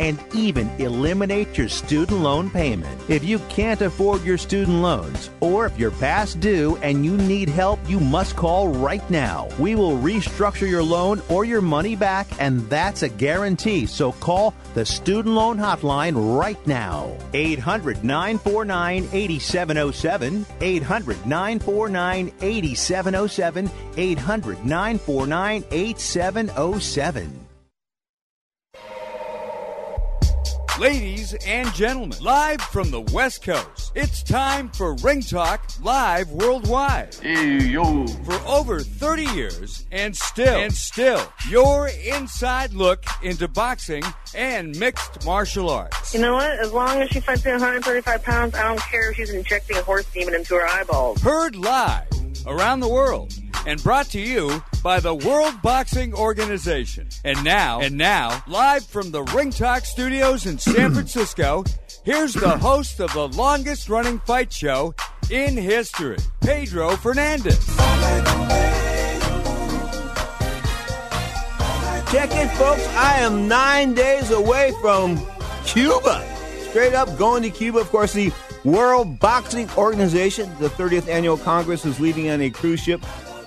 and even eliminate your student loan payment. If you can't afford your student loans, or if you're past due and you need help, you must call right now. We will restructure your loan or your money back, and that's a guarantee. So call the Student Loan Hotline right now. 800 949 8707. 800 949 8707. 800 949 8707. Ladies and gentlemen, live from the West Coast, it's time for Ring Talk Live Worldwide. Hey, yo. For over 30 years and still, and still, your inside look into boxing and mixed martial arts. You know what? As long as she fights at 135 pounds, I don't care if she's injecting a horse demon into her eyeballs. Heard live around the world and brought to you by the World Boxing Organization. And now, and now, live from the Ring Talk Studios in San Francisco, here's the host of the longest running fight show in history, Pedro Fernandez. Check it, folks. I am nine days away from Cuba. Straight up going to Cuba. Of course, the World Boxing Organization, the 30th Annual Congress, is leaving on a cruise ship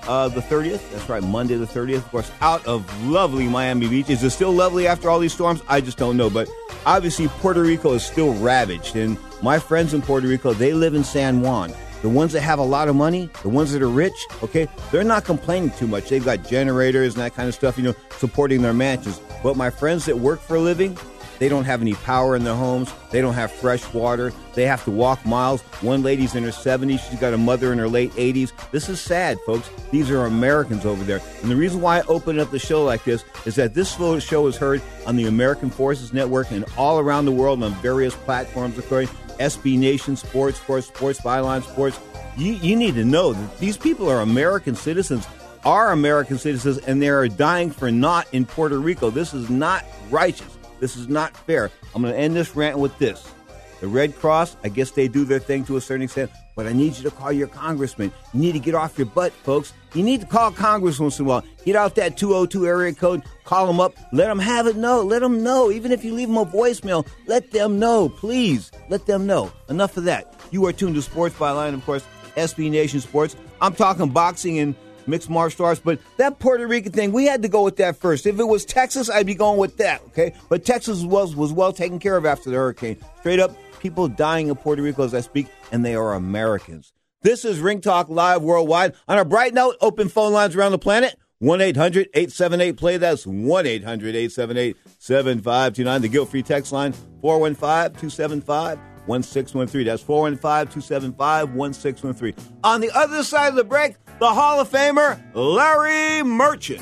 uh, the 30th. That's right, Monday the 30th. Of course, out of lovely Miami Beach. Is it still lovely after all these storms? I just don't know. But obviously, Puerto Rico is still ravaged. And my friends in Puerto Rico, they live in San Juan. The ones that have a lot of money, the ones that are rich, okay, they're not complaining too much. They've got generators and that kind of stuff, you know, supporting their mansions. But my friends that work for a living, they don't have any power in their homes. They don't have fresh water. They have to walk miles. One lady's in her 70s. She's got a mother in her late 80s. This is sad, folks. These are Americans over there. And the reason why I open up the show like this is that this show is heard on the American Forces Network and all around the world on various platforms, according SB Nation Sports, Sports, Sports Byline Sports. You, you need to know that these people are American citizens, are American citizens, and they are dying for naught in Puerto Rico. This is not righteous. This is not fair. I'm going to end this rant with this. The Red Cross, I guess they do their thing to a certain extent, but I need you to call your congressman. You need to get off your butt, folks. You need to call Congress once in a while. Get out that 202 area code, call them up, let them have it know. Let them know. Even if you leave them a voicemail, let them know. Please, let them know. Enough of that. You are tuned to Sports Byline, of course, SB Nation Sports. I'm talking boxing and mixed martial arts. But that Puerto Rican thing, we had to go with that first. If it was Texas, I'd be going with that. Okay, but Texas was was well taken care of after the hurricane. Straight up, people dying in Puerto Rico as I speak, and they are Americans. This is Ring Talk Live Worldwide. On a bright note, open phone lines around the planet. 1 800 878 play. That's 1 800 878 7529. The guilt free text line 415 275 1613. That's 415 275 1613. On the other side of the break, the Hall of Famer, Larry Merchant.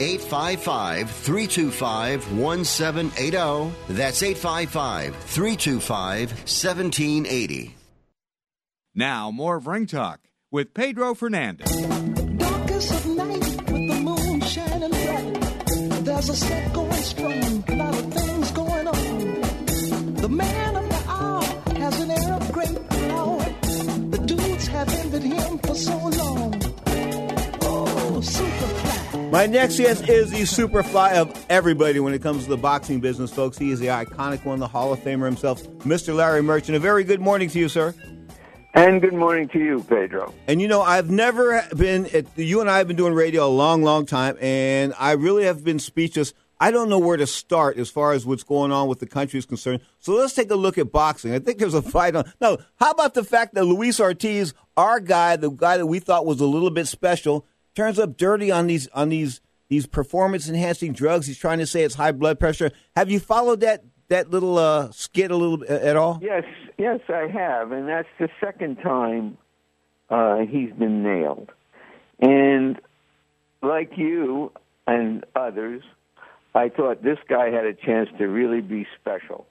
855 325 1780. That's 855 325 1780. Now, more of Ring Talk with Pedro Fernandez. Darkest of night with the moon shining bright. There's a set going strong, a lot of things going on. The man of the hour has an air of great power. The dudes have envied him for so long. Oh, Superfly. My next guest is the superfly of everybody when it comes to the boxing business, folks. He is the iconic one, the Hall of Famer himself, Mr. Larry Merchant. A very good morning to you, sir. And good morning to you, Pedro. And you know, I've never been, at, you and I have been doing radio a long, long time, and I really have been speechless. I don't know where to start as far as what's going on with the country is concerned. So let's take a look at boxing. I think there's a fight on. No, how about the fact that Luis Ortiz, our guy, the guy that we thought was a little bit special, turns up dirty on these on these these performance enhancing drugs. He's trying to say it's high blood pressure. Have you followed that that little uh, skit a little at all? Yes, yes, I have, and that's the second time uh, he's been nailed. And like you and others, I thought this guy had a chance to really be special.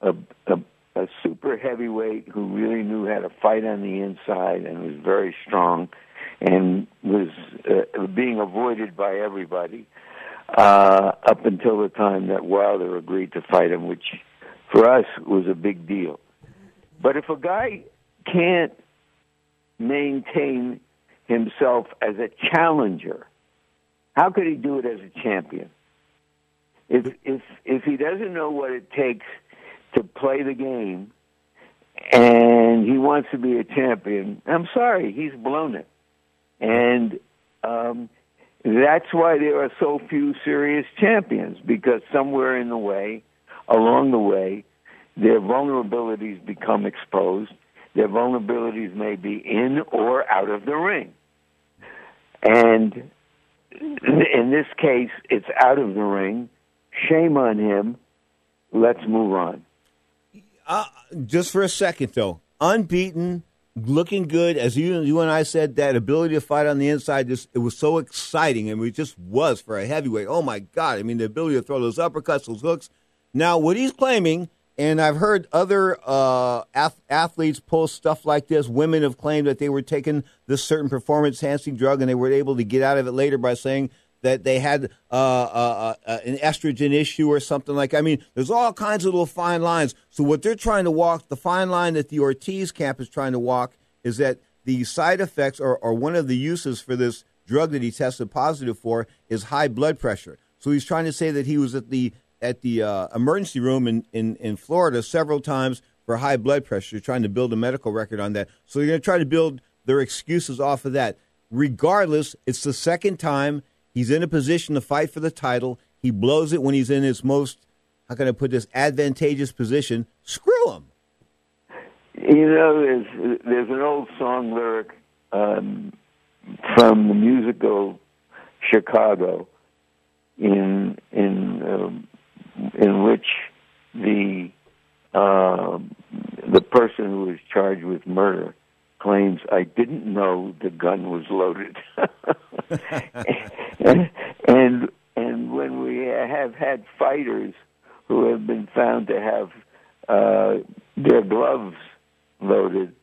A, a, a super heavyweight who really knew how to fight on the inside and was very strong and was uh, being avoided by everybody uh, up until the time that Wilder agreed to fight him, which for us was a big deal. But if a guy can't maintain himself as a challenger, how could he do it as a champion? If if if he doesn't know what it takes to play the game and he wants to be a champion, I'm sorry, he's blown it. And um, that's why there are so few serious champions because somewhere in the way, along the way, their vulnerabilities become exposed. Their vulnerabilities may be in or out of the ring. And in this case, it's out of the ring. Shame on him. Let's move on. Uh, just for a second, though, unbeaten, looking good. As you you and I said, that ability to fight on the inside just it was so exciting, and it just was for a heavyweight. Oh my God! I mean, the ability to throw those uppercuts, those hooks. Now, what he's claiming, and I've heard other uh, ath- athletes post stuff like this. Women have claimed that they were taking this certain performance enhancing drug, and they were able to get out of it later by saying that they had uh, uh, uh, an estrogen issue or something like. I mean, there's all kinds of little fine lines. So what they're trying to walk, the fine line that the Ortiz camp is trying to walk, is that the side effects or, or one of the uses for this drug that he tested positive for is high blood pressure. So he's trying to say that he was at the at the uh, emergency room in, in, in Florida several times for high blood pressure. Trying to build a medical record on that. So they're going to try to build their excuses off of that. Regardless, it's the second time he's in a position to fight for the title. He blows it when he's in his most, how can I put this, advantageous position. Screw him. You know, there's there's an old song lyric um, from the musical Chicago, in in um, in which the uh, the person who is charged with murder claims I didn't know the gun was loaded, and, and and when we have had fighters who have been found to have uh, their gloves loaded,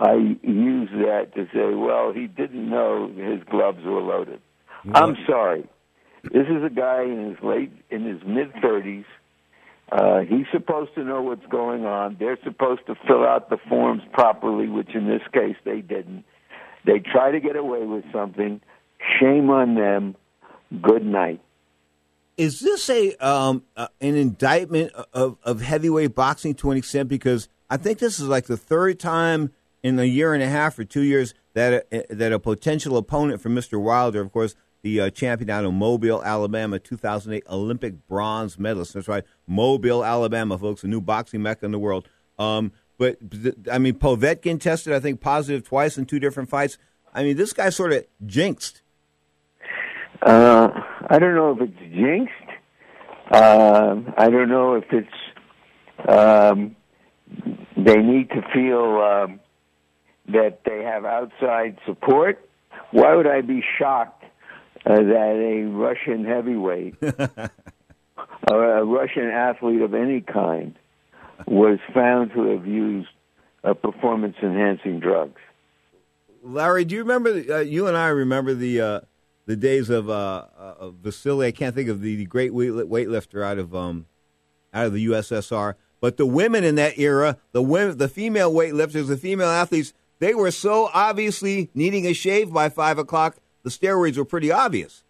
I use that to say, well, he didn't know his gloves were loaded. I'm sorry. This is a guy in his late in his mid thirties. Uh, he's supposed to know what's going on. They're supposed to fill out the forms properly, which in this case they didn't. They try to get away with something. Shame on them. Good night. Is this a um, uh, an indictment of, of heavyweight boxing to an extent? Because I think this is like the third time in a year and a half or two years that a, that a potential opponent for Mr. Wilder, of course, the uh, champion out of Mobile, Alabama, 2008 Olympic bronze medalist. That's right, Mobile, Alabama, folks, a new boxing mecca in the world. Um, but I mean, Povetkin tested, I think, positive twice in two different fights. I mean, this guy sort of jinxed. Uh, I don't know if it's jinxed. Uh, I don't know if it's um, they need to feel um, that they have outside support. Why would I be shocked that a Russian heavyweight or a Russian athlete of any kind was found to have used uh, performance enhancing drugs? Larry, do you remember? Uh, you and I remember the uh, the days of, uh, of Vasily. I can't think of the, the great weightlifter out of um, out of the USSR. But the women in that era, the women, the female weightlifters, the female athletes, they were so obviously needing a shave by five o'clock. The steroids were pretty obvious.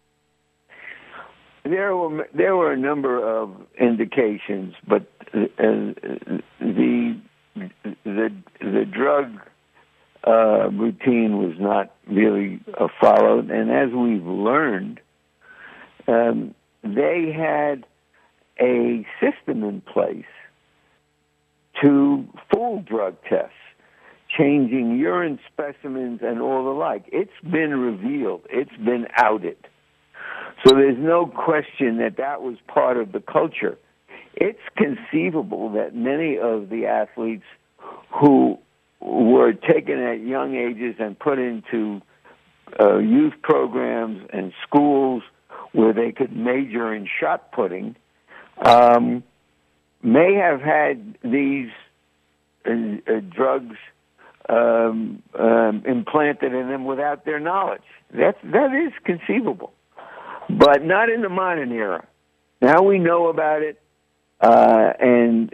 There were there were a number of indications, but uh, the the the drug uh, routine was not really uh, followed. And as we've learned, um, they had a system in place to fool drug tests, changing urine specimens and all the like. It's been revealed, it's been outed. So there's no question that that was part of the culture. It's conceivable that many of the athletes who were taken at young ages and put into uh, youth programs and schools where they could major in shot putting um, may have had these uh, uh, drugs um, um, implanted in them without their knowledge. That that is conceivable, but not in the modern era. Now we know about it, uh, and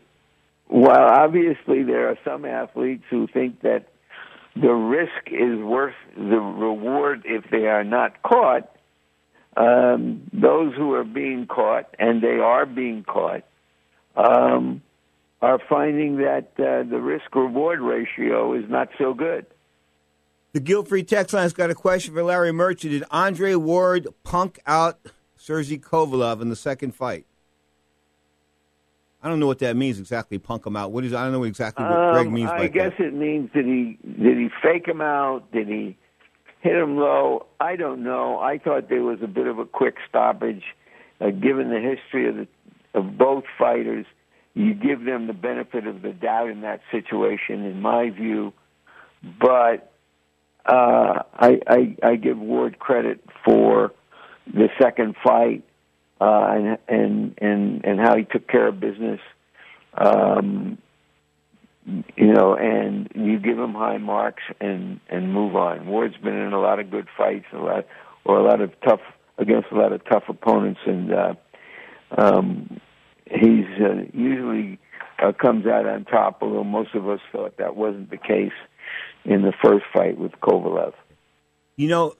while obviously there are some athletes who think that the risk is worth the reward if they are not caught, um, those who are being caught, and they are being caught, um, are finding that uh, the risk reward ratio is not so good. The guilt free text line's got a question for Larry Merchant. Did Andre Ward punk out Sergey Kovalev in the second fight? I don't know what that means exactly. Punk him out. What is? I don't know exactly what um, Greg means I guess that. it means did he did he fake him out? Did he hit him low? I don't know. I thought there was a bit of a quick stoppage, uh, given the history of the of both fighters. You give them the benefit of the doubt in that situation, in my view. But uh, I, I I give Ward credit for the second fight uh, and and and and how he took care of business. Um, you know, and you give him high marks and and move on. Ward's been in a lot of good fights, a lot or a lot of tough against a lot of tough opponents, and uh, um, he's uh, usually uh, comes out on top. Although most of us thought that wasn't the case in the first fight with Kovalev. You know,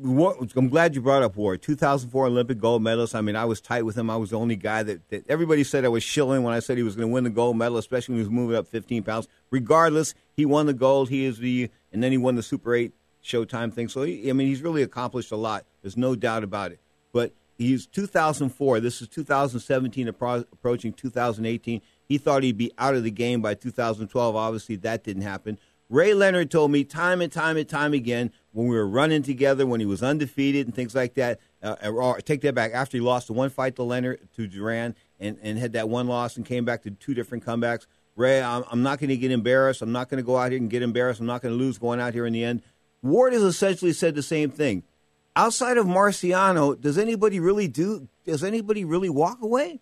what, I'm glad you brought up Ward. 2004 Olympic gold medalist. I mean, I was tight with him. I was the only guy that, that everybody said I was shilling when I said he was going to win the gold medal, especially when he was moving up 15 pounds. Regardless, he won the gold. He is the, and then he won the Super 8 Showtime thing. So, he, I mean, he's really accomplished a lot. There's no doubt about it. But he's 2004. This is 2017, appro- approaching 2018. He thought he'd be out of the game by 2012. Obviously, that didn't happen. Ray Leonard told me time and time and time again when we were running together, when he was undefeated and things like that. Uh, or take that back. After he lost the one fight to Leonard to Duran and, and had that one loss and came back to two different comebacks. Ray, I'm, I'm not going to get embarrassed. I'm not going to go out here and get embarrassed. I'm not going to lose going out here in the end. Ward has essentially said the same thing. Outside of Marciano, does anybody really do? Does anybody really walk away?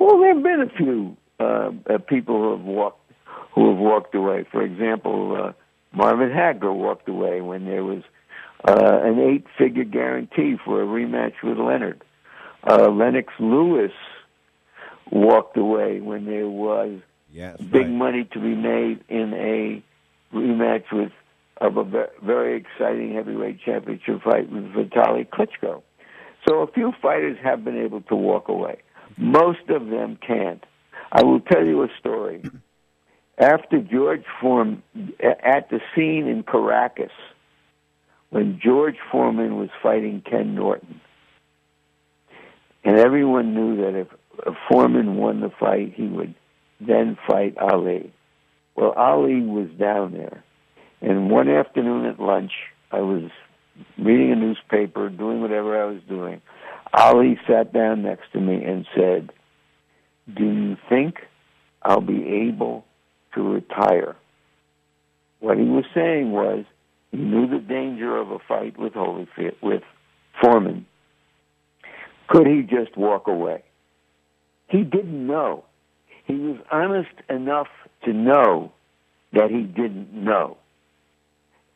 Well, there have been a few uh, uh, people who have walked who have walked away. For example, uh, Marvin Hagler walked away when there was uh, an eight-figure guarantee for a rematch with Leonard. Uh, Lennox Lewis walked away when there was big right. money to be made in a rematch with of a very exciting heavyweight championship fight with Vitaly Klitschko. So a few fighters have been able to walk away. Most of them can't. I will tell you a story. After George Foreman, at the scene in Caracas, when George Foreman was fighting Ken Norton, and everyone knew that if, if Foreman won the fight, he would then fight Ali. Well, Ali was down there. And one afternoon at lunch, I was reading a newspaper, doing whatever I was doing. Ali sat down next to me and said, Do you think I'll be able to retire? What he was saying was he knew the danger of a fight with Holyfield, with Foreman. Could he just walk away? He didn't know. He was honest enough to know that he didn't know.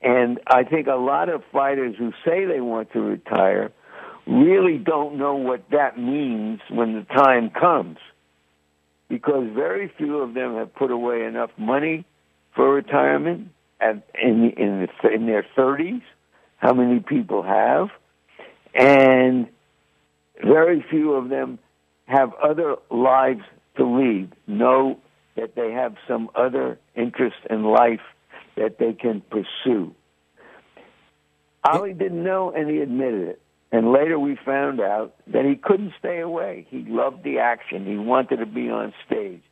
And I think a lot of fighters who say they want to retire really don't know what that means when the time comes. Because very few of them have put away enough money for retirement at, in, in, the, in their 30s. How many people have? And very few of them have other lives to lead, know that they have some other interest in life that they can pursue. Ali didn't know, and he admitted it. And later we found out that he couldn't stay away. He loved the action. He wanted to be on stage.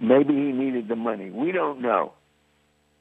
Maybe he needed the money. We don't know.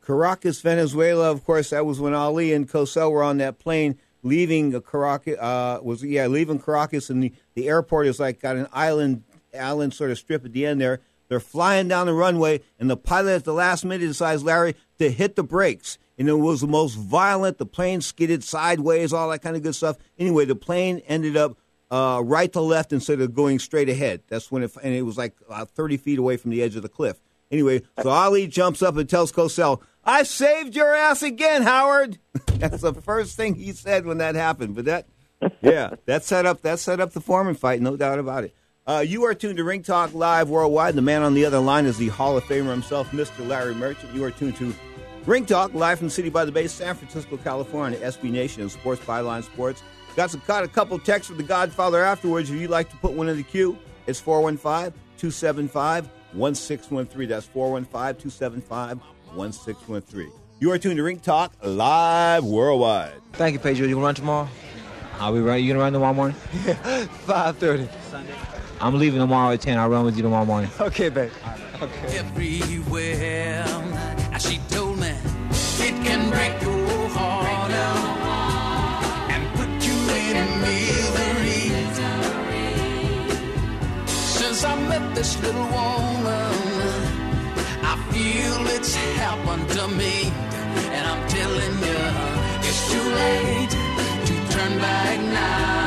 Caracas, Venezuela. Of course, that was when Ali and Cosell were on that plane leaving Caracas. Uh, was yeah, leaving Caracas, and the, the airport is like got an island island sort of strip at the end there. They're flying down the runway, and the pilot at the last minute decides, Larry, to hit the brakes. And it was the most violent. The plane skidded sideways, all that kind of good stuff. Anyway, the plane ended up uh, right to left instead of going straight ahead. That's when it, and it was like uh, 30 feet away from the edge of the cliff. Anyway, so Ali jumps up and tells Cosell, I saved your ass again, Howard. That's the first thing he said when that happened. But that, yeah, that set up that set up the Foreman fight, no doubt about it. Uh, you are tuned to Ring Talk Live Worldwide. The man on the other line is the Hall of Famer himself, Mr. Larry Merchant. You are tuned to Ring Talk live from City by the Bay, San Francisco, California. SB Nation and Sports Byline Sports. Got some got a couple texts from the Godfather afterwards. If you'd like to put one in the queue, it's 415 275 1613. That's 415 275 1613. You are tuned to Ring Talk Live Worldwide. Thank you, Pedro. You want to run tomorrow? I'll be right. You gonna run tomorrow morning? Five thirty. Sunday. I'm leaving tomorrow at ten. I'll run with you tomorrow morning. Okay, babe. Okay. everywhere. As she told me, it can break your heart out and put you in misery. Since I met this little woman, I feel it's happened to me, and I'm telling you, it's too late to turn back now.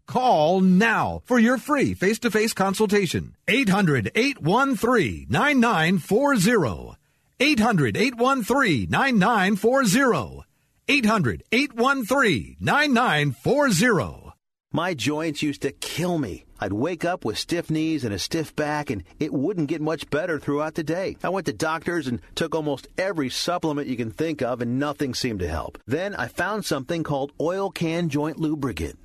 Call now for your free face-to-face consultation. 800-813-9940. 800-813-9940. 800-813-9940. My joints used to kill me. I'd wake up with stiff knees and a stiff back, and it wouldn't get much better throughout the day. I went to doctors and took almost every supplement you can think of, and nothing seemed to help. Then I found something called Oil Can Joint Lubricant.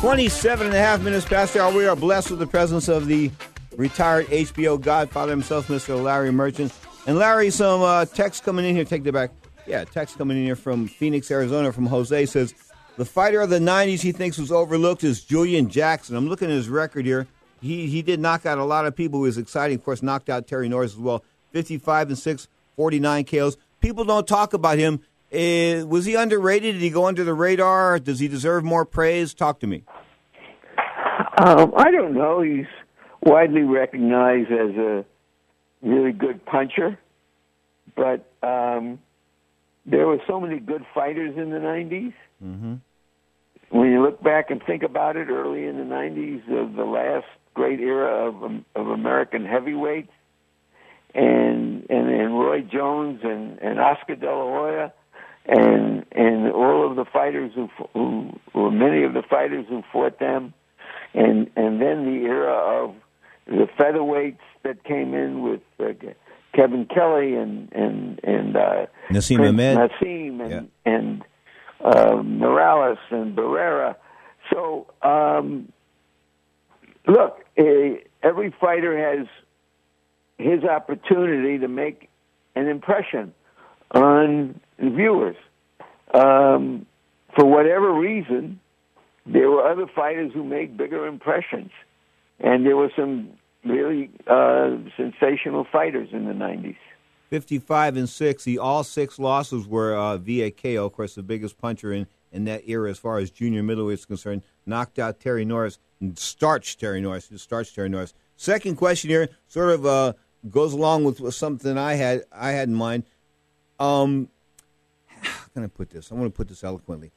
27 and a half minutes past the hour. We are blessed with the presence of the retired HBO godfather himself, Mr. Larry Merchant. And Larry, some uh, text coming in here. Take that back. Yeah, text coming in here from Phoenix, Arizona, from Jose says the fighter of the '90s he thinks was overlooked is Julian Jackson. I'm looking at his record here. He he did knock out a lot of people. He was exciting. Of course, knocked out Terry Norris as well. 55 and six, 49 KOs. People don't talk about him. Uh, was he underrated? Did he go under the radar? Does he deserve more praise? Talk to me. Um, I don't know. He's widely recognized as a really good puncher, but um, there were so many good fighters in the 90s. Mm-hmm. When you look back and think about it, early in the 90s, uh, the last great era of, um, of American heavyweights, and, and and Roy Jones and and Oscar De La Hoya, and and all of the fighters who who or many of the fighters who fought them, and and then the era of the featherweights that came in with uh, Kevin Kelly and and and uh, Naseem Prince Ahmed. Naseem and and uh, Morales and Barrera. So um, look, uh, every fighter has his opportunity to make an impression on the viewers. Um, for whatever reason, there were other fighters who made bigger impressions, and there were some really uh, sensational fighters in the '90s. 55 and 6. He, all six losses were uh, via KO. Of course, the biggest puncher in, in that era as far as junior middleweight is concerned. Knocked out Terry Norris and starched Terry Norris. Starched Terry Norris. Second question here sort of uh, goes along with, with something I had I had in mind. Um, can I put this? I want to put this eloquently.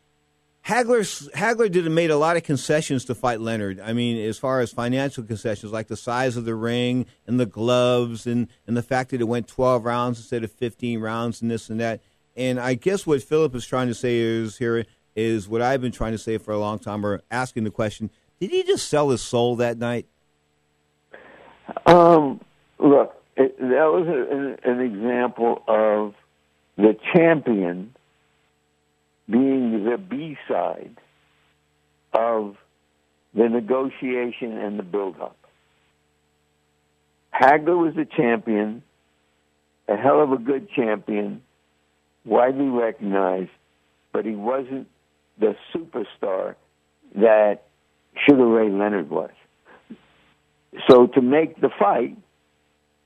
Hagler Hagler did made a lot of concessions to fight Leonard. I mean, as far as financial concessions, like the size of the ring and the gloves, and and the fact that it went twelve rounds instead of fifteen rounds, and this and that. and I guess what Philip is trying to say is here is what I've been trying to say for a long time, or asking the question: Did he just sell his soul that night? Um, look, it, that was a, an, an example of the champion being the B side of the negotiation and the build up. Hagler was a champion, a hell of a good champion, widely recognized, but he wasn't the superstar that Sugar Ray Leonard was. So to make the fight,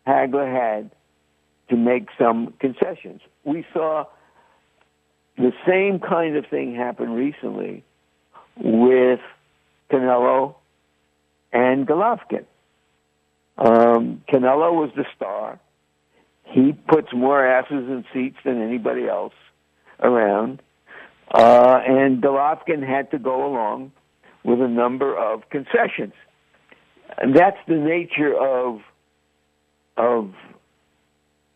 Hagler had to make some concessions. We saw the same kind of thing happened recently with Canelo and Golovkin. Um, Canelo was the star. He puts more asses in seats than anybody else around. Uh, and Golovkin had to go along with a number of concessions. And that's the nature of of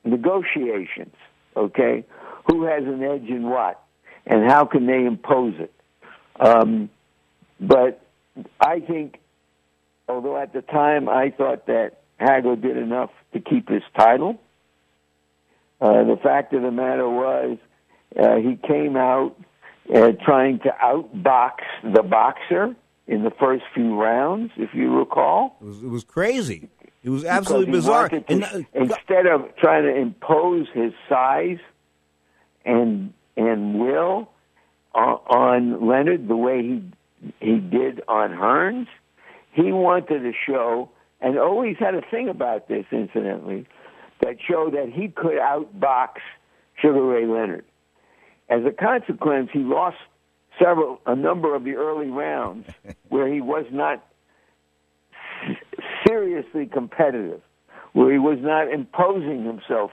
negotiations, okay? Who has an edge in what? And how can they impose it? Um, but I think, although at the time I thought that Hagler did enough to keep his title, uh, the fact of the matter was uh, he came out uh, trying to outbox the boxer in the first few rounds, if you recall. It was, it was crazy. It was absolutely bizarre. to- And, uh, instead of trying to impose his size and and will on, on Leonard the way he he did on Hearns, he wanted to show and always had a thing about this incidentally that showed that he could outbox Sugar Ray Leonard. As a consequence, he lost several a number of the early rounds where he was not seriously competitive, where he was not imposing himself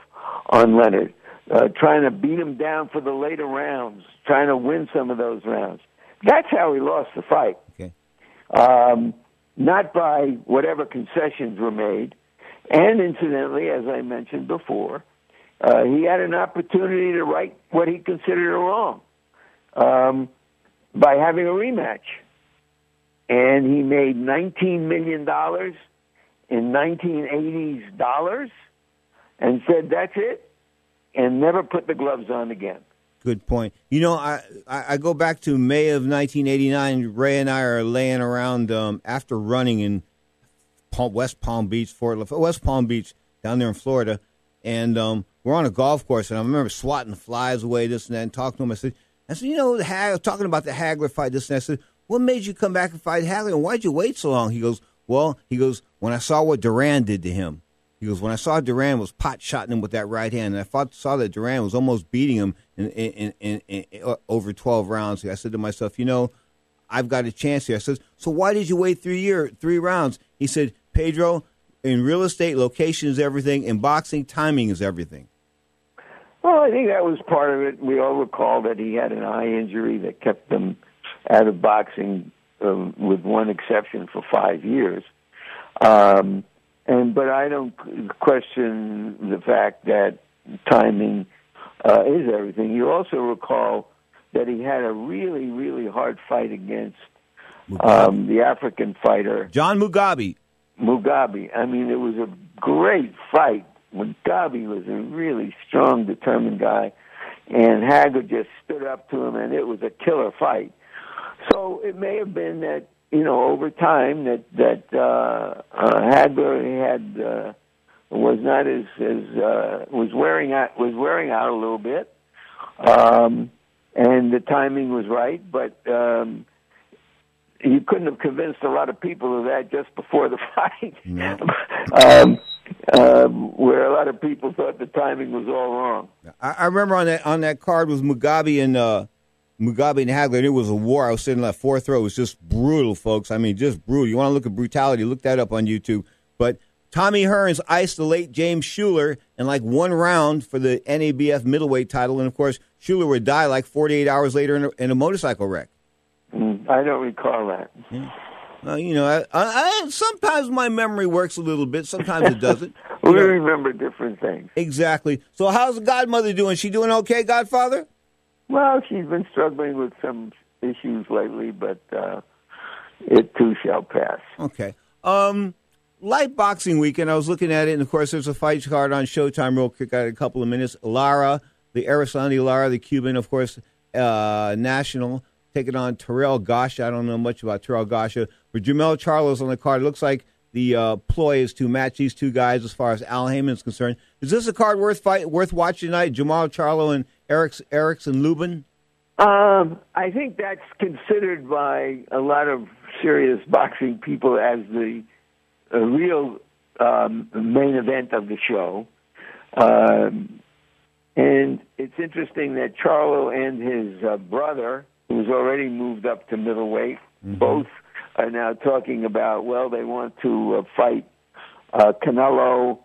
on Leonard, uh, trying to beat him down for the later rounds, trying to win some of those rounds. That's how he lost the fight. Okay. Um, not by whatever concessions were made. And incidentally, as I mentioned before, uh, he had an opportunity to right what he considered a wrong um, by having a rematch. And he made $19 million in 1980s dollars and said, that's it, and never put the gloves on again. Good point. You know, I, I, go back to May of 1989. Ray and I are laying around um, after running in Palm, West Palm Beach, Fort West Palm Beach, down there in Florida, and um, we're on a golf course. And I remember swatting the flies away, this and that, and talking to him. I said, I said, you know, Hag- talking about the Hagler fight, this and that. I said, what made you come back and fight Hagler, and why'd you wait so long? He goes, well, he goes, when I saw what Duran did to him. He goes, when I saw Duran was pot shotting him with that right hand, and I thought, saw that Duran was almost beating him in, in, in, in, in over 12 rounds. I said to myself, you know, I've got a chance here. I said, so why did you wait three year, three rounds? He said, Pedro, in real estate, location is everything. In boxing, timing is everything. Well, I think that was part of it. We all recall that he had an eye injury that kept him out of boxing, um, with one exception, for five years. Um, and but I don't question the fact that timing uh, is everything. You also recall that he had a really, really hard fight against um, the African fighter John Mugabi. Mugabi. I mean, it was a great fight. Mugabi was a really strong, determined guy, and Hagler just stood up to him, and it was a killer fight. So it may have been that you know over time that that uh, uh, Hagler had uh, was not as as uh, was wearing out was wearing out a little bit, um, and the timing was right, but. Um, you couldn't have convinced a lot of people of that just before the fight. um, um, where a lot of people thought the timing was all wrong. I, I remember on that on that card was Mugabi and uh, Mugabi and Hagler. And it was a war. I was sitting in that fourth row. It was just brutal, folks. I mean, just brutal. You want to look at brutality? Look that up on YouTube. But Tommy Hearns iced the late James Shuler in like one round for the NABF middleweight title, and of course Shuler would die like 48 hours later in a, in a motorcycle wreck. Mm, I don't recall that. Uh, you know, I, I, I, sometimes my memory works a little bit. Sometimes it doesn't. We know- remember different things. Exactly. So how's the godmother doing? She doing okay, Godfather? Well, she's been struggling with some issues lately, but uh, it too shall pass. Okay. Um, light boxing weekend. I was looking at it, and of course, there's a fight card on Showtime. Real quick, got a couple of minutes. Lara, the Araceli Lara, the Cuban, of course, uh, national, taking on Terrell Gausha. I don't know much about Terrell Gausha, but Jermall Charlo's on the card. It looks like the uh, ploy is to match these two guys as far as Al Haymon is concerned. Is this a card worth fight worth watching tonight? Jermall Charlo and Eric Erickson Lubin. Um, I think that's considered by a lot of serious boxing people as the uh, real um, main event of the show. Um, and it's interesting that Charlo and his uh, brother, who's already moved up to middleweight, both are now talking about, well, they want to uh, fight uh, Canelo,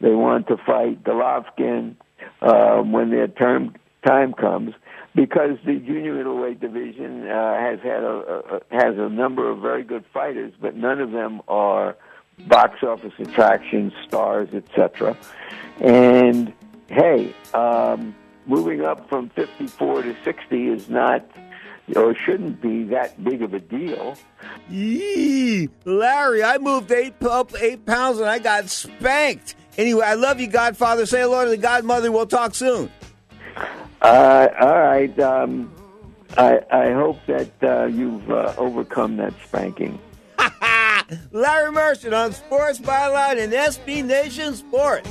they want to fight Golovkin uh, when their term time comes, because the junior middleweight division uh, has had a, a has a number of very good fighters, but none of them are box office attractions, stars, etc. And hey, um, moving up from 54 to 60 is not or shouldn't be that big of a deal. Yee, Larry, I moved eight up eight pounds and I got spanked. Anyway, I love you, Godfather. Say hello to the Godmother. We'll talk soon. Uh, all right. Um, I, I hope that uh, you've uh, overcome that spanking. Larry Merchant on Sports Byline and SB Nation Sports.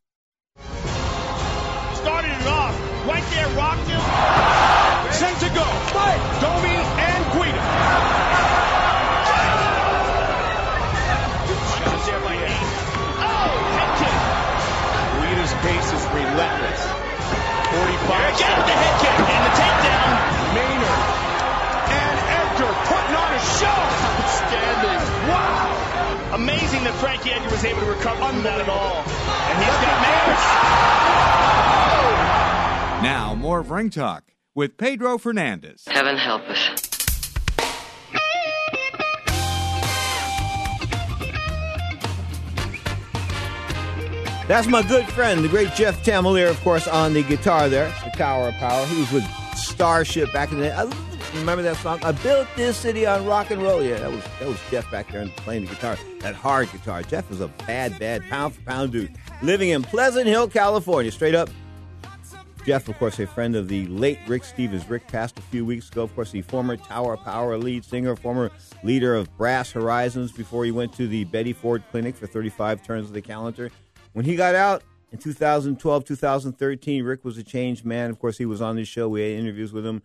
Started off. Right there, rocked him. Sent to go. Fight. Domi and Guida. Shot there by Hayes. Oh, head kick. Guida's pace is relentless. 45. Again, the head kick and the takedown. Maynard and Edgar putting on a show. Outstanding. Wow. Amazing that Frankie Edgar was able to recover from that at all. And he's got Maynard. Now, more of Ring Talk with Pedro Fernandez. Heaven help us. That's my good friend, the great Jeff Tamelier, of course, on the guitar there, the Tower of Power. He was with Starship back in the day. I remember that song? I built this city on rock and roll. Yeah, that was that was Jeff back there playing the guitar, that hard guitar. Jeff is a bad, bad pound for pound dude, living in Pleasant Hill, California. Straight up. Jeff, of course, a friend of the late Rick Stevens. Rick passed a few weeks ago. Of course, the former Tower Power lead singer, former leader of Brass Horizons before he went to the Betty Ford Clinic for 35 turns of the calendar. When he got out in 2012, 2013, Rick was a changed man. Of course, he was on this show. We had interviews with him.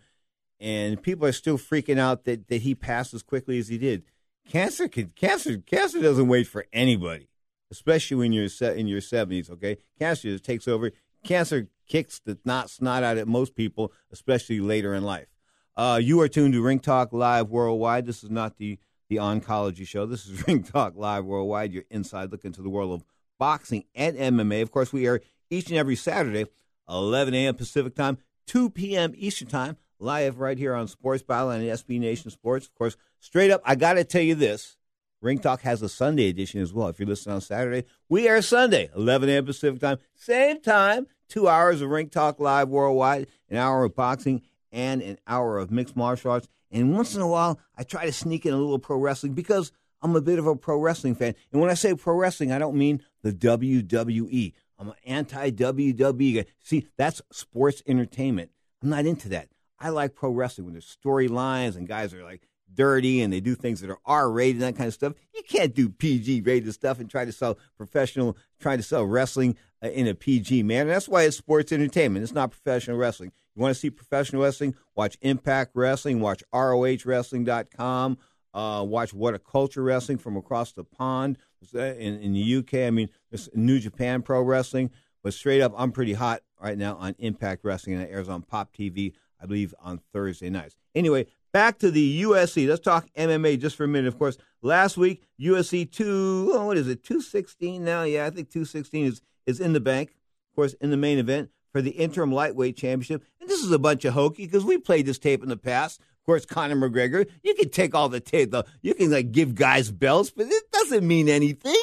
And people are still freaking out that, that he passed as quickly as he did. Cancer could, cancer cancer doesn't wait for anybody, especially when you're in your 70s, okay? Cancer just takes over. Cancer kicks the not snot out at most people, especially later in life. Uh, you are tuned to Ring Talk Live Worldwide. This is not the, the oncology show. This is Ring Talk Live Worldwide. Your inside look into the world of boxing and MMA. Of course, we are each and every Saturday, 11 a.m. Pacific time, 2 p.m. Eastern time, live right here on Sports Byline and SB Nation Sports. Of course, straight up, I got to tell you this. Ring Talk has a Sunday edition as well. If you're listening on Saturday, we are Sunday, 11 a.m. Pacific time, same time, two hours of Ring Talk Live worldwide, an hour of boxing, and an hour of mixed martial arts. And once in a while, I try to sneak in a little pro wrestling because I'm a bit of a pro wrestling fan. And when I say pro wrestling, I don't mean the WWE. I'm an anti WWE guy. See, that's sports entertainment. I'm not into that. I like pro wrestling when there's storylines and guys are like dirty and they do things that are R rated and that kind of stuff. You can't do PG rated stuff and try to sell professional, try to sell wrestling uh, in a PG manner. That's why it's sports entertainment. It's not professional wrestling. You want to see professional wrestling? Watch Impact Wrestling, watch ROHWrestling.com, uh, watch What a Culture Wrestling from across the pond in, in the UK. I mean, New Japan Pro Wrestling. But straight up, I'm pretty hot right now on Impact Wrestling, and it airs on Pop TV, I believe, on Thursday nights. Anyway, back to the UFC. Let's talk MMA just for a minute. Of course, last week UFC two, oh, what is it, two sixteen now? Yeah, I think two sixteen is is in the bank. Of course, in the main event for the interim lightweight championship. And this is a bunch of hokey because we played this tape in the past. Of course, Conor McGregor. You can take all the tape, though. You can like give guys belts, but it doesn't mean anything.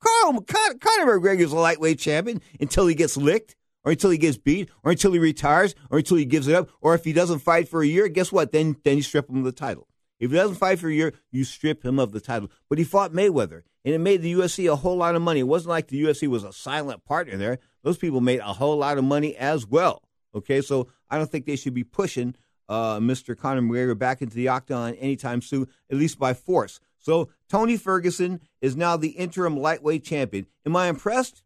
Carl, Con, Conor McGregor is a lightweight champion until he gets licked, or until he gets beat, or until he retires, or until he gives it up, or if he doesn't fight for a year. Guess what? Then then you strip him of the title. If he doesn't fight for a year, you strip him of the title. But he fought Mayweather, and it made the UFC a whole lot of money. It wasn't like the UFC was a silent partner there. Those people made a whole lot of money as well. Okay, so I don't think they should be pushing uh, Mr. Conor McGregor back into the octagon anytime soon, at least by force. So Tony Ferguson is now the interim lightweight champion. Am I impressed?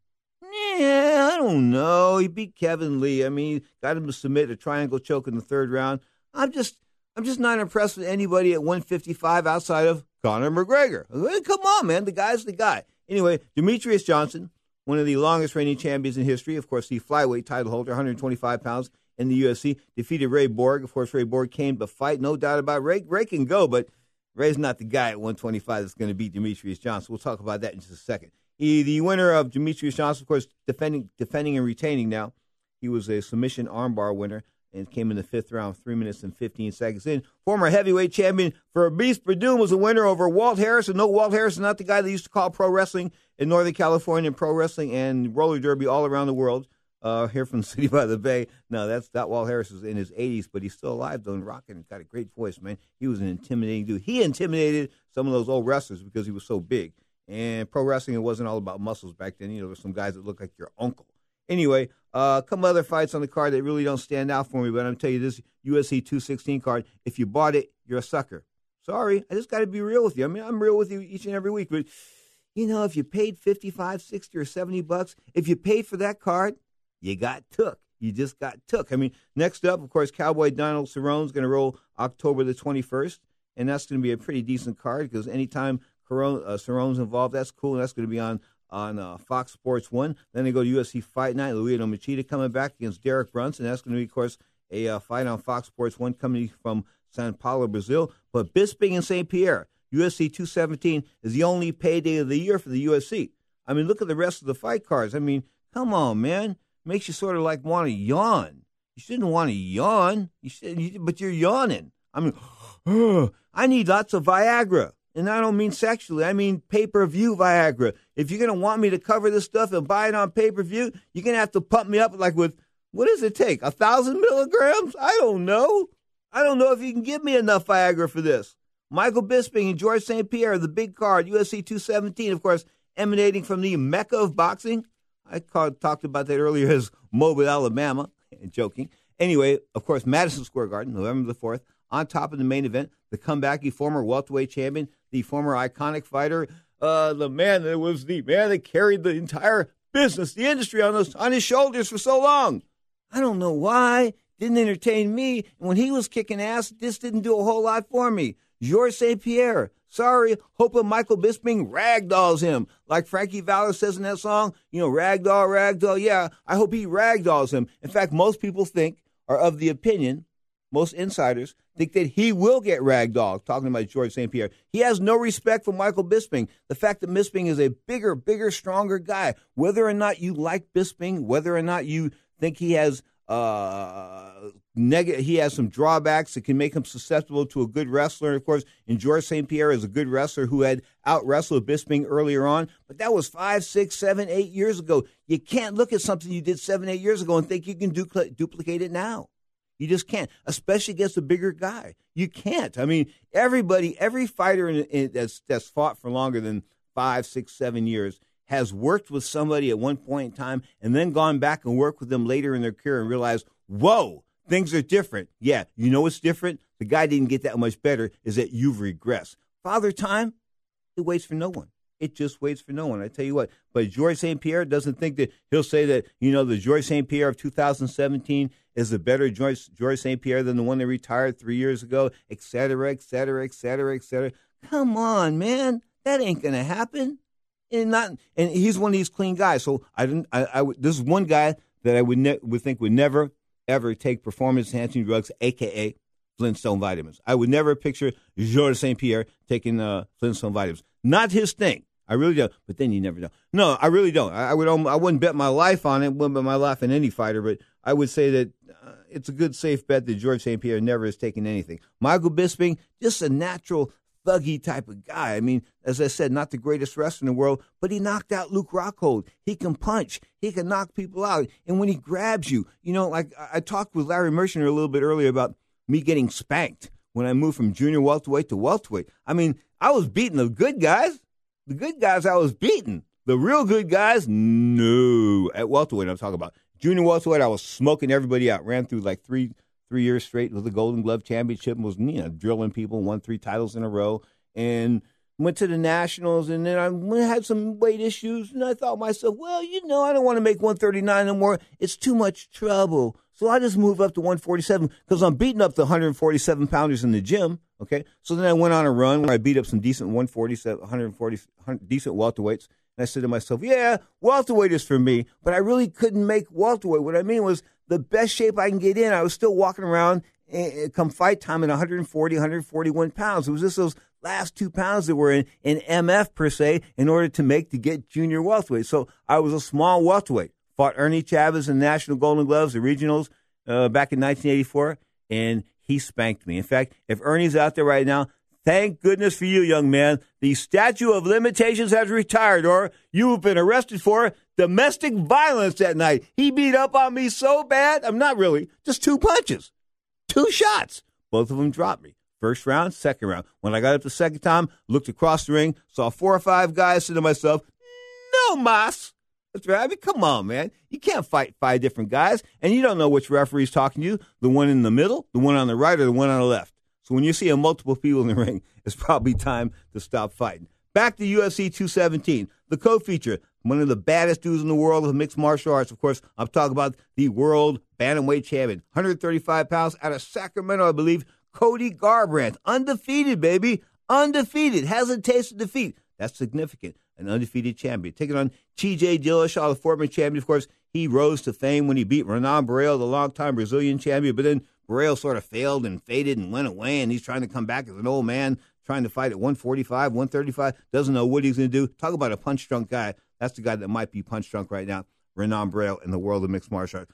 Yeah, I don't know. He beat Kevin Lee. I mean, got him to submit a triangle choke in the third round. I'm just, I'm just not impressed with anybody at 155 outside of Conor McGregor. Come on, man. The guy's the guy. Anyway, Demetrius Johnson, one of the longest reigning champions in history, of course, the flyweight title holder, 125 pounds in the UFC, defeated Ray Borg. Of course, Ray Borg came to fight, no doubt about it. Ray. Ray can go, but Ray's not the guy at 125 that's going to beat Demetrius Johnson. We'll talk about that in just a second. He, the winner of Demetrius Johnson, of course, defending, defending and retaining now. He was a submission armbar winner and came in the fifth round, three minutes and 15 seconds in. Former heavyweight champion Fabricio Werdum was a winner over Walt Harrison. No, Walt Harrison, not the guy that used to call pro wrestling in Northern California and pro wrestling and roller derby all around the world. uh, here from the city by the bay. No, that's that Walt Harris is in his 80s, but he's still alive though and rocking. He's got a great voice, man. He was an intimidating dude. He intimidated some of those old wrestlers because he was so big. And pro wrestling, it wasn't all about muscles back then. You know, there's some guys that looked like your uncle. Anyway, uh, a couple other fights on the card that really don't stand out for me, but I'm gonna tell you this UFC 216 card. If you bought it, you're a sucker. Sorry, I just got to be real with you. I mean, I'm real with you each and every week, but you know, if you paid 55, 60, or 70 bucks, if you paid for that card, you got took. You just got took. I mean, next up, of course, Cowboy Donald Cerrone's going to roll October the 21st, and that's going to be a pretty decent card because anytime Cerrone, uh, involved, that's cool, that's going to be on on uh, Fox Sports 1. Then they go to UFC Fight Night. Lyoto Machida coming back against Derek Brunson. That's going to be, of course, a uh, fight on Fox Sports 1 coming from Sao Paulo, Brazil. But Bisping and St. Pierre, UFC 217 is the only payday of the year for the UFC. I mean, look at the rest of the fight cards. I mean, come on, man. Makes you sort of like want to yawn. You shouldn't want to yawn, you should, but you're yawning. I mean, I need lots of Viagra. And I don't mean sexually. I mean pay per view Viagra. If you're gonna want me to cover this stuff and buy it on pay per view, you're gonna have to pump me up like with what does it take? A thousand milligrams? I don't know. I don't know if you can give me enough Viagra for this. Michael Bisping and George St. Pierre, the big card, UFC 217, of course, emanating from the mecca of boxing. I talked about that earlier as Mobile, Alabama. Joking. Anyway, of course, Madison Square Garden, November the 4th. On top of the main event, the comeback, comebacky former welterweight champion, the former iconic fighter, uh, the man that was the man that carried the entire business, the industry on those on his shoulders for so long. I don't know why. Didn't entertain me. And when he was kicking ass, this didn't do a whole lot for me. Georges St. Pierre. Sorry, hoping Michael Bisping ragdolls him. Like Frankie Valli says in that song, you know, ragdoll, ragdoll. Yeah, I hope he ragdolls him. In fact, most people think, are of the opinion, most insiders think that he will get ragdolled, talking about George St. Pierre. He has no respect for Michael Bisping. The fact that Bisping is a bigger, bigger, stronger guy, whether or not you like Bisping, whether or not you think he has uh, negative. He has some drawbacks that can make him susceptible to a good wrestler. And of course, and George St. Pierre is a good wrestler who had out wrestled Bisping earlier on, but that was five, six, seven, eight years ago. You can't look at something you did seven, eight years ago and think you can du- duplicate it now. You just can't, especially against a bigger guy. You can't. I mean, everybody, every fighter in, in, that's that's fought for longer than five, six, seven years has worked with somebody at one point in time and then gone back and worked with them later in their career and realized, whoa, things are different. Yeah, you know what's different? The guy didn't get that much better, is that you've regressed. Father Time, it waits for no one. It just waits for no one. I tell you what. But George St. Pierre doesn't think that he'll say that, you know, the George St. Pierre of 2017 is a better George, George St. Pierre than the one that retired three years ago, et cetera, et cetera, et cetera, et cetera. Come on, man. That ain't going to happen and not and he's one of these clean guys. So I didn't. I, I this is one guy that I would ne- would think would never ever take performance enhancing drugs, aka Flintstone vitamins. I would never picture Georges St. Pierre taking uh, Flintstone vitamins. Not his thing. I really don't. But then you never know. No, I really don't. I, I would. I wouldn't bet my life on it. Wouldn't bet my life on any fighter. But I would say that it's a good safe bet that George St. Pierre never has taken anything. Michael Bisping, just a natural thuggy type of guy. I mean, as I said, not the greatest wrestler in the world, but he knocked out Luke Rockhold. He can punch. He can knock people out. And when he grabs you, you know, like I talked with Larry Merchant a little bit earlier about me getting spanked when I moved from junior welterweight to welterweight. I mean, I was beating the good guys. The good guys I was beating. The real good guys, no. At welterweight, I'm talking about. Junior welterweight, I was smoking everybody out. Ran through like three three years straight with the Golden Glove Championship. Was you know drilling people, won three titles in a row, and went to the nationals. And then I had some weight issues, and I thought myself, well, you know, I don't want to make 139 no more. It's too much trouble. So I just moved up to 147 because I'm beating up the 147 pounders in the gym. Okay, so then I went on a run where I beat up some decent 147, 140 decent welterweights. And I said to myself, yeah, welterweight is for me, but I really couldn't make welterweight. What I mean was the best shape I can get in. I was still walking around uh, come fight time at 140, 141 pounds. It was just those last two pounds that were in, in MF per se in order to make to get junior welterweight. So I was a small welterweight. Fought Ernie Chavez in National Golden Gloves, the regionals, uh, back in 1984, and he spanked me. In fact, if Ernie's out there right now, thank goodness for you, young man. The statute of limitations has retired, or you've been arrested for domestic violence that night. He beat up on me so bad. I'm not really, just two punches, two shots. Both of them dropped me. First round, second round. When I got up the second time, looked across the ring, saw four or five guys, said to myself, no mas. That's right. I mean, come on, man. You can't fight five different guys, and you don't know which referee's talking to you the one in the middle, the one on the right, or the one on the left. So when you see a multiple people in the ring, it's probably time to stop fighting. Back to UFC 217, the co-feature, one of the baddest dudes in the world of mixed martial arts. Of course, I'm talking about the world bantamweight champion, 135 pounds out of Sacramento, I believe, Cody Garbrandt, undefeated, baby, undefeated, hasn't tasted defeat. That's significant. An undefeated champion. Taking on TJ Dillashaw, the former champion. Of course, he rose to fame when he beat Renan Barão, the longtime Brazilian champion. But then Barão sort of failed and faded and went away, and he's trying to come back as an old man, trying to fight at 145, 135. Doesn't know what he's going to do. Talk about a punch drunk guy. That's the guy that might be punch drunk right now. Renan Barão in the world of mixed martial arts.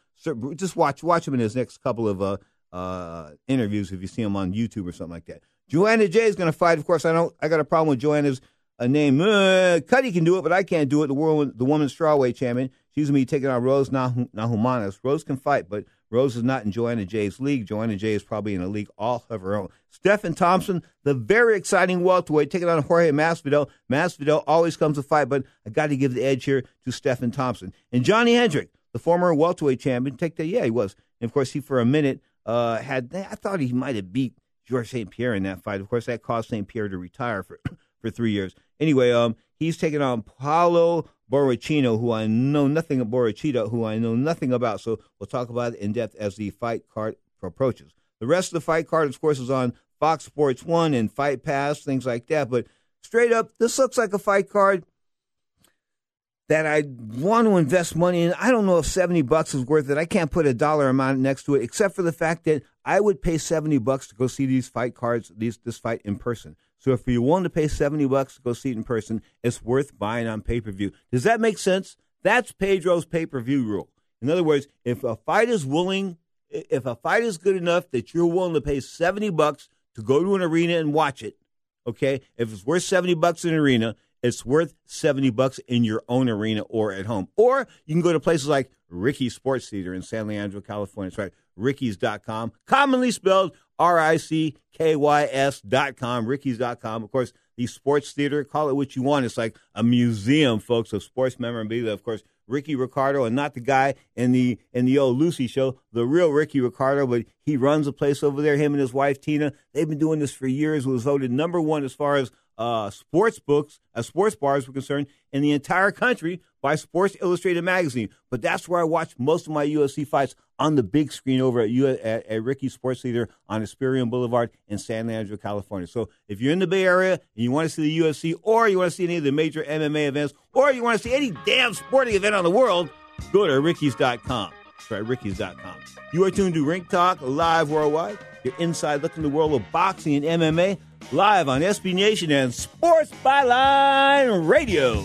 Just watch watch him in his next couple of uh, uh, interviews if you see him on YouTube or something like that. Joanna Jay is going to fight. Of course, I don't. I got a problem with Joanna's uh, name. Uh, Cuddy can do it, but I can't do it. The world, the women's strawweight champion. She's going to be taking on Rose Nah Namajunas. Rose can fight, but Rose is not in Joanna Jay's league. Joanna Jay is probably in a league all of her own. Stephen Thompson, the very exciting welterweight, taking on Jorge Masvidal. Masvidal always comes to fight, but I got to give the edge here to Stephen Thompson. And Johnny Hendrick, the former welterweight champion, take that. yeah he was. And of course, he for a minute uh, had I thought he might have beat George St. Pierre in that fight. Of course, that caused St. Pierre to retire for for three years. Anyway, um, he's taking on Paulo Borrachino, who I know nothing about Borrachino, who I know nothing about. So we'll talk about it in depth as the fight card approaches. The rest of the fight card, of course, is on Fox Sports One and Fight Pass, things like that. But straight up, this looks like a fight card that I want to invest money in. I don't know if 70 bucks is worth it. I can't put a dollar amount next to it, except for the fact that I would pay 70 bucks to go see these fight cards, these this fight in person. So if you're willing to pay 70 bucks to go see it in person, it's worth buying on pay-per-view. Does that make sense? That's Pedro's pay-per-view rule. In other words, if a fight is willing, if a fight is good enough that you're willing to pay 70 bucks to go to an arena and watch it, okay? If it's worth 70 bucks in an arena, it's worth 70 bucks in your own arena or at home. Or you can go to places like Ricky's Sports Theater in San Leandro, California. That's right, Ricky's.com, commonly spelled R I C K Y dot com. Of course, the sports theater, call it what you want. It's like a museum, folks, of sports memorabilia. Of course, Ricky Ricardo, and not the guy in the in the old Lucy show, the real Ricky Ricardo, but he runs a place over there. Him and his wife Tina, they've been doing this for years. Was voted number one as far as uh, sports books, as sports bars were concerned, in the entire country by Sports Illustrated magazine. But that's where I watch most of my UFC fights on the big screen over at, U- at, at Sports Theater on Hesperian Boulevard in San Leandro, California. So if you're in the Bay Area and you want to see the UFC, or you want to see any of the major MMA events, or you want to see any damn sporting event on the world, go to Ricky's.com. That's right, Ricky's.com. You are tuned to Ring Talk live worldwide. Your inside look in the world of boxing and MMA live on SB Nation and Sports Byline Radio.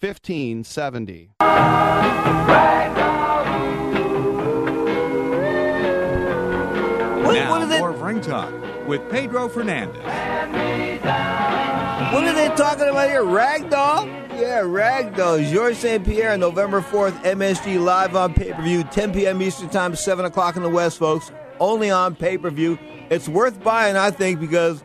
1570. now, what is it? more of Ring Talk with Pedro Fernandez. What are they talking about here? Ragdoll? Yeah, Ragdoll. Georges St. Pierre, November 4th, MSG live on pay per view, 10 p.m. Eastern Time, 7 o'clock in the West, folks. Only on pay per view. It's worth buying, I think, because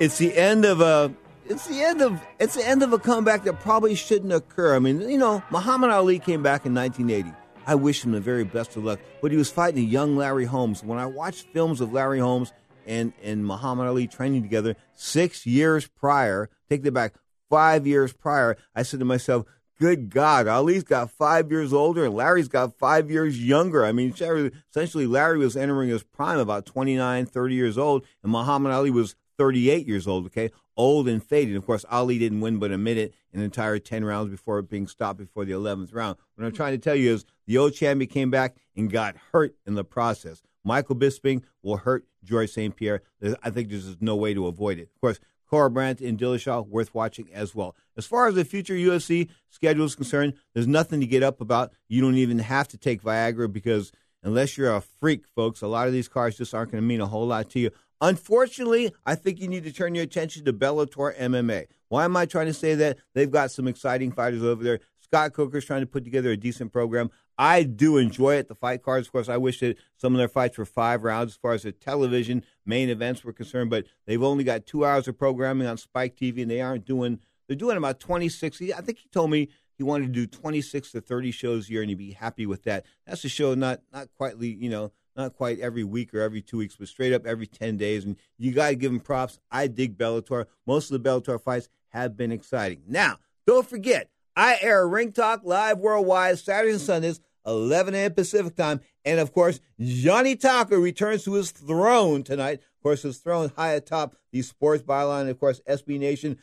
it's the end of a. It's the end of it's the end of a comeback that probably shouldn't occur. I mean, you know, Muhammad Ali came back in 1980. I wish him the very best of luck, but he was fighting a young Larry Holmes. When I watched films of Larry Holmes and and Muhammad Ali training together six years prior, take that back, five years prior, I said to myself, good God, Ali's got five years older and Larry's got five years younger. I mean, essentially, Larry was entering his prime about 29, 30 years old, and Muhammad Ali was 38 years old, okay? Old and faded. Of course, Ali didn't win but a minute, an entire 10 rounds before being stopped before the 11th round. What I'm trying to tell you is the old champion came back and got hurt in the process. Michael Bisping will hurt George St. Pierre. I think there's just no way to avoid it. Of course, Garbrandt and Dillashaw worth watching as well. As far as the future UFC schedule is concerned, there's nothing to get up about. You don't even have to take Viagra because unless you're a freak, folks, a lot of these cars just aren't going to mean a whole lot to you. Unfortunately, I think you need to turn your attention to Bellator MMA. Why am I trying to say that? They've got some exciting fighters over there. Scott Coker's trying to put together a decent program. I do enjoy it. The fight cards, of course, I wish that some of their fights were five rounds as far as the television main events were concerned, but they've only got two hours of programming on Spike TV, and they aren't doing. They're doing about 26. I think he told me he wanted to do 26 to 30 shows a year, and he'd be happy with that. That's a show not not quite, you know, not quite every week or every two weeks, but straight up every 10 days. And you got to give him props. I dig Bellator. Most of the Bellator fights have been exciting. Now, don't forget, I air Ring Talk live worldwide Saturdays and Sundays, 11 a.m. Pacific time. And of course, Johnny Tucker returns to his throne tonight. Of course, his throne high atop the Sports Byline. Of course, SB Nation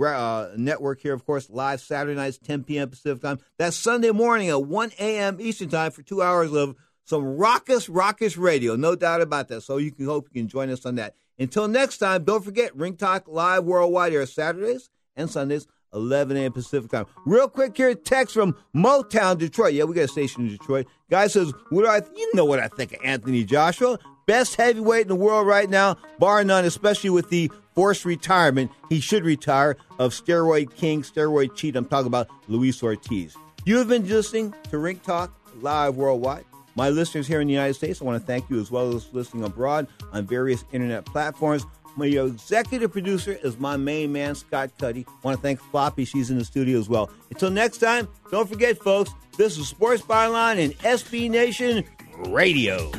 uh, network here, of course, live Saturday nights, 10 p.m. Pacific time. That's Sunday morning at 1 a.m. Eastern time for two hours of some raucous, raucous radio. No doubt about that. So you can hope you can join us on that. Until next time, don't forget Ring Talk Live Worldwide here Saturdays and Sundays, 11 a.m. Pacific time. Real quick here, text from Motown, Detroit. Yeah, we got a station in Detroit. Guy says, "What do I? Th- you know what I think of Anthony Joshua? Best heavyweight in the world right now, bar none. Especially with the forced retirement, he should retire of steroid king, steroid cheat. I'm talking about Luis Ortiz. You have been listening to Ring Talk Live Worldwide. My listeners here in the United States, I want to thank you as well as listening abroad on various internet platforms. My executive producer is my main man, Scott Cuddy. want to thank Floppy. She's in the studio as well. Until next time, don't forget, folks, this is Sports Byline and SB Nation Radio.